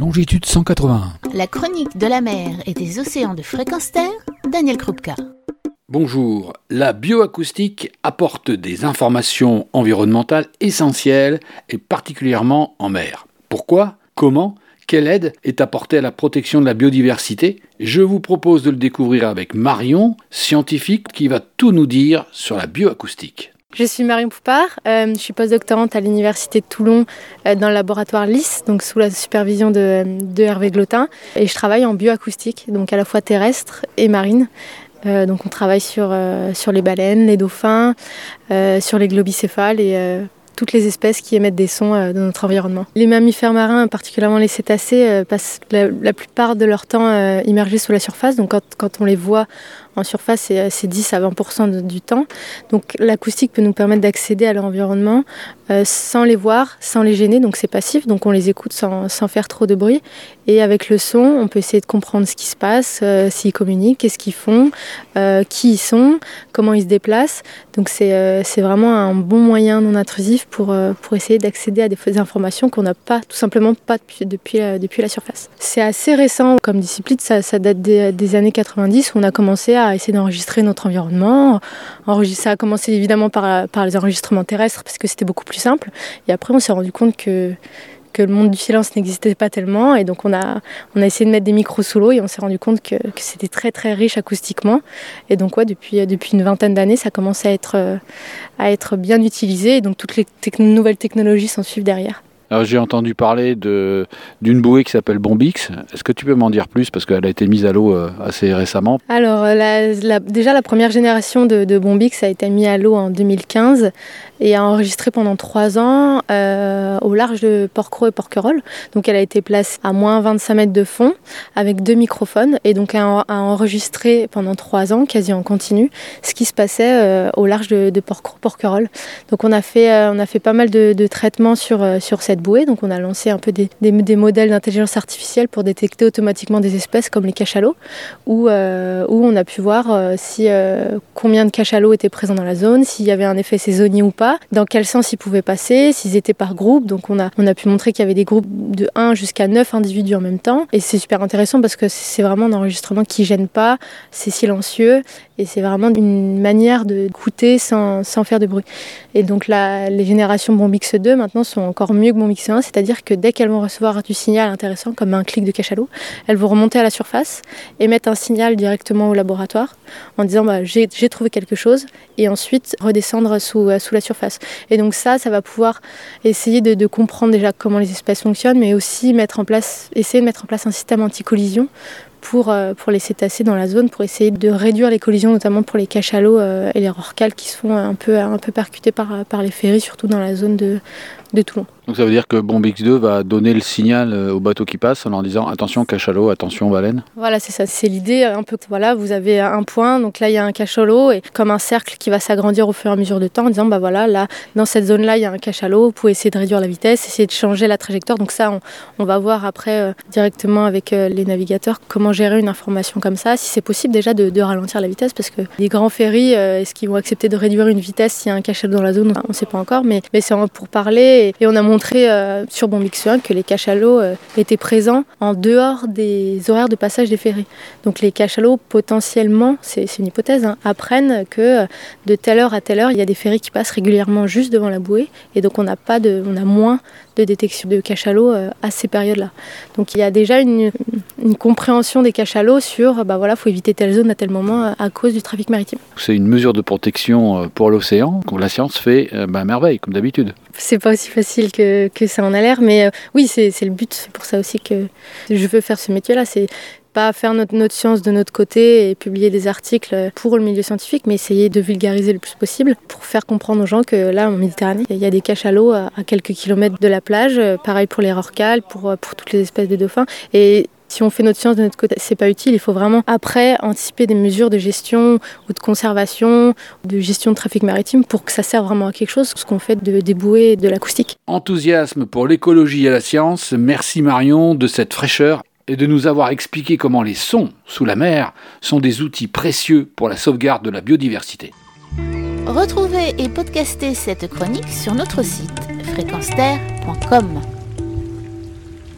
longitude 181. La chronique de la mer et des océans de fréquence terre, Daniel Krupka. Bonjour, la bioacoustique apporte des informations environnementales essentielles et particulièrement en mer. Pourquoi? Comment? Quelle aide est apportée à la protection de la biodiversité? Je vous propose de le découvrir avec Marion, scientifique, qui va tout nous dire sur la bioacoustique. Je suis Marion Poupard, euh, je suis postdoctorante à l'Université de Toulon euh, dans le laboratoire LIS, donc sous la supervision de, Hervé Glotin. Et je travaille en bioacoustique, donc à la fois terrestre et marine. Euh, donc on travaille sur, sur les baleines, les dauphins, sur les globicéphales et toutes les espèces qui émettent des sons dans notre environnement. Les mammifères marins, particulièrement les cétacés, passent la, la, plupart de leur temps immergés sous la surface. Donc quand, quand on les voit en surface, c'est 10 à 20% du temps. Donc l'acoustique peut nous permettre d'accéder à leur environnement euh, sans les voir, sans les gêner. Donc c'est passif, donc on les écoute sans, sans, faire trop de bruit. Et avec le son, on peut essayer de comprendre ce qui se passe, euh, s'ils communiquent, qu'est-ce qu'ils font, euh, qui ils sont, comment ils se déplacent. Donc c'est euh, vraiment un bon moyen non intrusif pour, pour essayer d'accéder à des informations qu'on n'a pas, tout simplement pas depuis, depuis, la surface. C'est assez récent comme discipline, ça, ça date des, des, années 90 où on a commencé à essayer d'enregistrer notre environnement. Ça a commencé évidemment par, les enregistrements terrestres parce que c'était beaucoup plus simple. Et après, on s'est rendu compte que que le monde du silence n'existait pas tellement et donc on a, on a essayé de mettre des micros sous l'eau et on s'est rendu compte que, c'était très très riche acoustiquement et donc ouais, depuis, depuis une vingtaine d'années ça commence à être, à être bien utilisé et donc toutes les nouvelles technologies s'en suivent derrière. J'ai entendu parler d'une bouée qui s'appelle Bombix. Est-ce que tu peux m'en dire plus? Parce qu'elle a été mise à l'eau euh, assez récemment Alors la, la, déjà la première génération de, Bombix a été mise à l'eau en 2015 et a enregistré pendant trois ans euh, au large de Porquerolles et Porquerolles. Donc elle a été placée à moins 25 mètres de fond avec deux microphones et donc a, enregistré pendant trois ans quasi en continu ce qui se passait euh, au large de, de Porquerolles. Donc on a fait, euh, on a fait pas mal de, de traitements sur, euh, sur cette bouée. Donc on a lancé un peu des, modèles d'intelligence artificielle pour détecter automatiquement des espèces comme les cachalots où, euh, on a pu voir si combien de cachalots étaient présents dans la zone, s'il y avait un effet saisonnier ou pas dans quel sens ils pouvaient passer, s'ils étaient par groupe. Donc on a, pu montrer qu'il y avait des groupes de 1 jusqu'à 9 individus en même temps. Et c'est super intéressant parce que c'est vraiment un enregistrement qui gêne pas, c'est silencieux et c'est vraiment une manière d'écouter sans, sans, faire de bruit. Et donc les générations Bombix 2 maintenant sont encore mieux que Bombix 1, c'est-à-dire que dès qu'elles vont recevoir du signal intéressant, comme un clic de cachalot, elles vont remonter à la surface et mettre un signal directement au laboratoire en disant bah, j'ai trouvé quelque chose et ensuite redescendre sous, sous la surface. Et donc ça, ça va pouvoir essayer de, comprendre déjà comment les espèces fonctionnent, mais aussi mettre en place, essayer de mettre en place un système anti-collision pour, euh, pour les cétacés dans la zone, pour essayer de réduire les collisions, notamment pour les cachalots euh, et les rorquals qui se font un peu, un peu percuter par, par les ferries, surtout dans la zone de, de Toulon. Donc ça veut dire que Bombix 2 va donner le signal euh, au bateau qui passe en leur disant attention cachalot, attention baleine Voilà, c'est ça, c'est l'idée un peu. Voilà, vous avez un point, donc là il y a un cachalot et comme un cercle qui va s'agrandir au fur et à mesure de temps en disant bah voilà, là dans cette zone-là il y a un cachalot, vous pouvez essayer de réduire la vitesse, essayer de changer la trajectoire. Donc ça, on, on va voir après euh, directement avec euh, les navigateurs comment gérer une information comme ça, si c'est possible déjà de, de, ralentir la vitesse parce que les grands ferries, euh, est-ce qu'ils vont accepter de réduire une vitesse s'il y a un cachalot dans la zone? On ne sait pas encore, mais, mais c'est pour parler et, et on a montré euh, sur Bombix 1 que les cachalots euh, étaient présents en dehors des horaires de passage des ferries. Donc les cachalots potentiellement, c'est une hypothèse, hein, apprennent que euh, de telle heure à telle heure, il y a des ferries qui passent régulièrement juste devant la bouée et donc on a pas de, on a moins de détection de cachalots euh, à ces périodes-là. Donc il y a déjà une, une compréhension des cachalots sur, bah voilà, faut éviter telle zone à tel moment à cause du trafic maritime. C'est une mesure de protection pour l'océan. La science fait bah, merveille, comme d'habitude. C'est pas aussi facile que, ça en a l'air, mais euh, oui, c'est le but. C'est pour ça aussi que je veux faire ce métier-là. C'est pas faire notre, science de notre côté et publier des articles pour le milieu scientifique, mais essayer de vulgariser le plus possible pour faire comprendre aux gens que là, en Méditerranée, il y a des cachalots à, à quelques kilomètres de la plage. Pareil pour les rorquals, pour, pour toutes les espèces de dauphins. Et si on fait notre science de notre côté, c'est pas utile. Il faut vraiment après anticiper des mesures de gestion ou de conservation, de gestion de trafic maritime pour que ça serve vraiment à quelque chose, ce qu'on fait de débouer de l'acoustique. Enthousiasme pour l'écologie et la science. Merci Marion de cette fraîcheur et de nous avoir expliqué comment les sons sous la mer sont des outils précieux pour la sauvegarde de la biodiversité. Retrouvez et podcastez cette chronique sur notre site fréquenceterre.com.